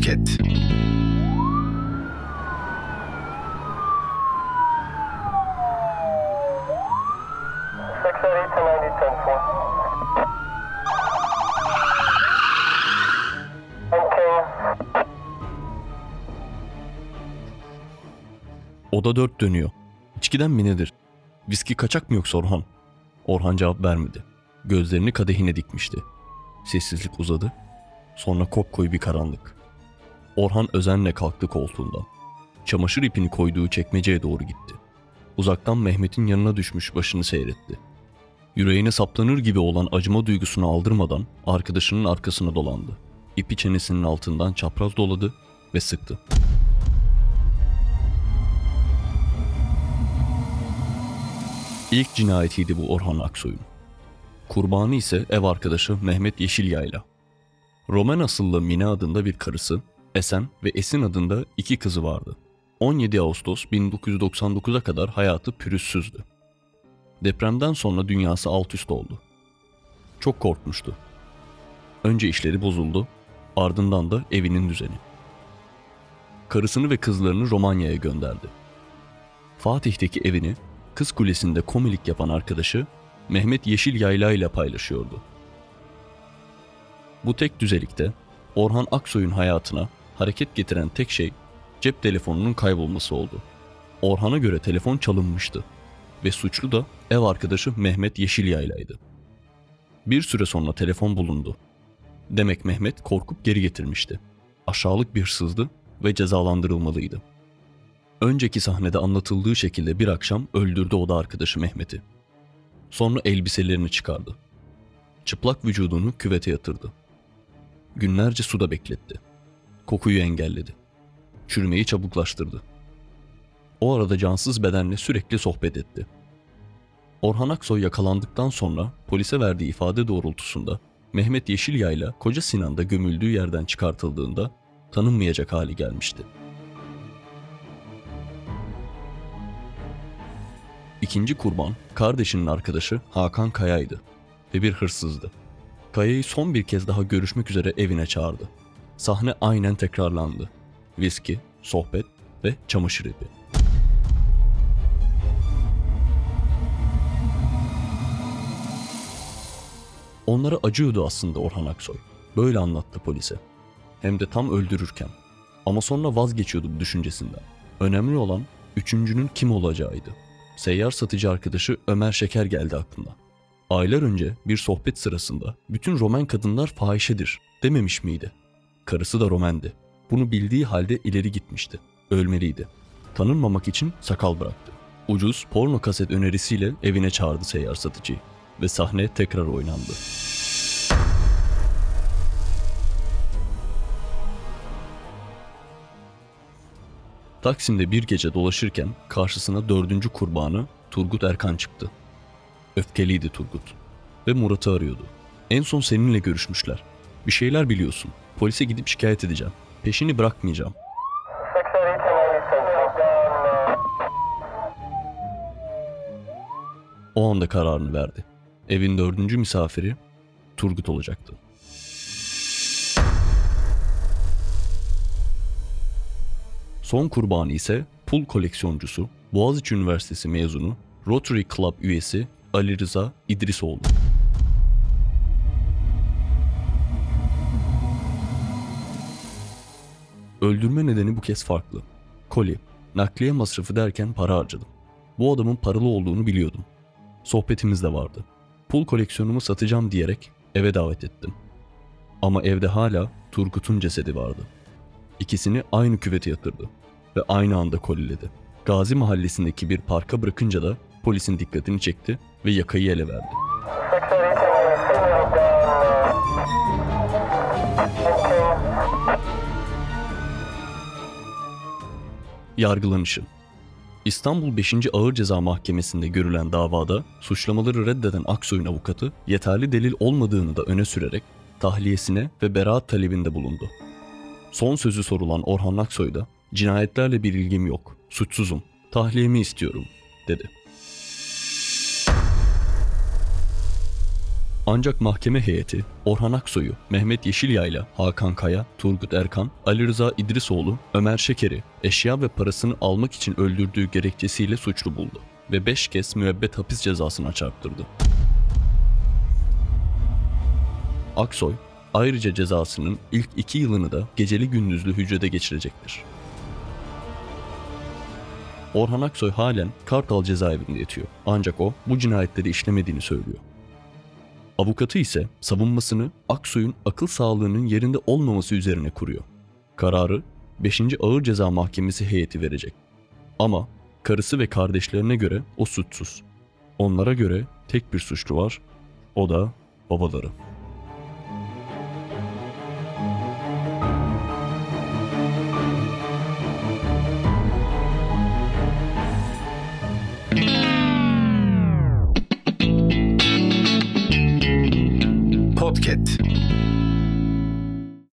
Podcast. Oda dört dönüyor. İçkiden mi nedir? Viski kaçak mı yoksa Orhan? Orhan cevap vermedi. Gözlerini kadehine dikmişti. Sessizlik uzadı. Sonra kopkoyu bir karanlık. Orhan özenle kalktı koltuğundan. Çamaşır ipini koyduğu çekmeceye doğru gitti. Uzaktan Mehmet'in yanına düşmüş başını seyretti. Yüreğine saplanır gibi olan acıma duygusunu aldırmadan arkadaşının arkasına dolandı. İpi çenesinin altından çapraz doladı ve sıktı. İlk cinayetiydi bu Orhan Aksoy'un. Kurbanı ise ev arkadaşı Mehmet Yeşilyayla. Roman asıllı Mine adında bir karısı, Esen ve Esin adında iki kızı vardı. 17 Ağustos 1999'a kadar hayatı pürüzsüzdü. Depremden sonra dünyası alt üst oldu. Çok korkmuştu. Önce işleri bozuldu, ardından da evinin düzeni. Karısını ve kızlarını Romanya'ya gönderdi. Fatih'teki evini Kız Kulesi'nde komilik yapan arkadaşı Mehmet Yeşil Yayla ile paylaşıyordu. Bu tek düzelikte Orhan Aksoy'un hayatına hareket getiren tek şey cep telefonunun kaybolması oldu. Orhan'a göre telefon çalınmıştı ve suçlu da ev arkadaşı Mehmet Yeşilyaylay'dı. Bir süre sonra telefon bulundu. Demek Mehmet korkup geri getirmişti. Aşağılık bir hırsızdı ve cezalandırılmalıydı. Önceki sahnede anlatıldığı şekilde bir akşam öldürdü o da arkadaşı Mehmet'i. Sonra elbiselerini çıkardı. Çıplak vücudunu küvete yatırdı. Günlerce suda bekletti. Kokuyu engelledi. Çürümeyi çabuklaştırdı. O arada cansız bedenle sürekli sohbet etti. Orhan Aksoy yakalandıktan sonra polise verdiği ifade doğrultusunda Mehmet Yeşilyayla Koca Sinan'da gömüldüğü yerden çıkartıldığında tanınmayacak hali gelmişti. İkinci kurban kardeşinin arkadaşı Hakan Kaya'ydı ve bir hırsızdı. Kaya'yı son bir kez daha görüşmek üzere evine çağırdı. Sahne aynen tekrarlandı. Viski, sohbet ve çamaşır ipi. Onlara acıyordu aslında Orhan Aksoy. Böyle anlattı polise. Hem de tam öldürürken. Ama sonra vazgeçiyordu bu düşüncesinden. Önemli olan üçüncünün kim olacağıydı. Seyyar satıcı arkadaşı Ömer Şeker geldi aklına. Aylar önce bir sohbet sırasında bütün Roman kadınlar fahişedir dememiş miydi? Karısı da Romendi. Bunu bildiği halde ileri gitmişti. Ölmeliydi. Tanınmamak için sakal bıraktı. Ucuz porno kaset önerisiyle evine çağırdı seyyar satıcıyı ve sahne tekrar oynandı. Taksim'de bir gece dolaşırken karşısına dördüncü kurbanı Turgut Erkan çıktı. Öfkeliydi Turgut ve Murat'ı arıyordu. En son seninle görüşmüşler. Bir şeyler biliyorsun. Polise gidip şikayet edeceğim. Peşini bırakmayacağım. O anda kararını verdi. Evin dördüncü misafiri Turgut olacaktı. Son kurbanı ise pul koleksiyoncusu, Boğaziçi Üniversitesi mezunu, Rotary Club üyesi Ali Rıza İdrisoğlu. Öldürme nedeni bu kez farklı. Koli, nakliye masrafı derken para harcadım. Bu adamın paralı olduğunu biliyordum. Sohbetimiz de vardı. Pul koleksiyonumu satacağım diyerek eve davet ettim. Ama evde hala Turgut'un cesedi vardı. İkisini aynı küvete yatırdı ve aynı anda koliledi. Gazi mahallesindeki bir parka bırakınca da polisin dikkatini çekti ve yakayı ele verdi. Yargılanışı İstanbul 5. Ağır Ceza Mahkemesi'nde görülen davada suçlamaları reddeden Aksoy'un avukatı yeterli delil olmadığını da öne sürerek tahliyesine ve beraat talebinde bulundu. Son sözü sorulan Orhan Aksoy da cinayetlerle bir ilgim yok, suçsuzum, tahliyemi istiyorum dedi. Ancak mahkeme heyeti Orhan Aksoy'u Mehmet Yeşilyayla Hakan Kaya, Turgut Erkan, Ali Rıza İdrisoğlu, Ömer Şeker'i eşya ve parasını almak için öldürdüğü gerekçesiyle suçlu buldu ve 5 kez müebbet hapis cezasına çarptırdı. Aksoy ayrıca cezasının ilk iki yılını da geceli gündüzlü hücrede geçirecektir. Orhan Aksoy halen Kartal cezaevinde yatıyor. Ancak o bu cinayetleri işlemediğini söylüyor. Avukatı ise savunmasını Aksoy'un akıl sağlığının yerinde olmaması üzerine kuruyor. Kararı 5. Ağır Ceza Mahkemesi heyeti verecek. Ama karısı ve kardeşlerine göre o suçsuz. Onlara göre tek bir suçlu var. O da babaları.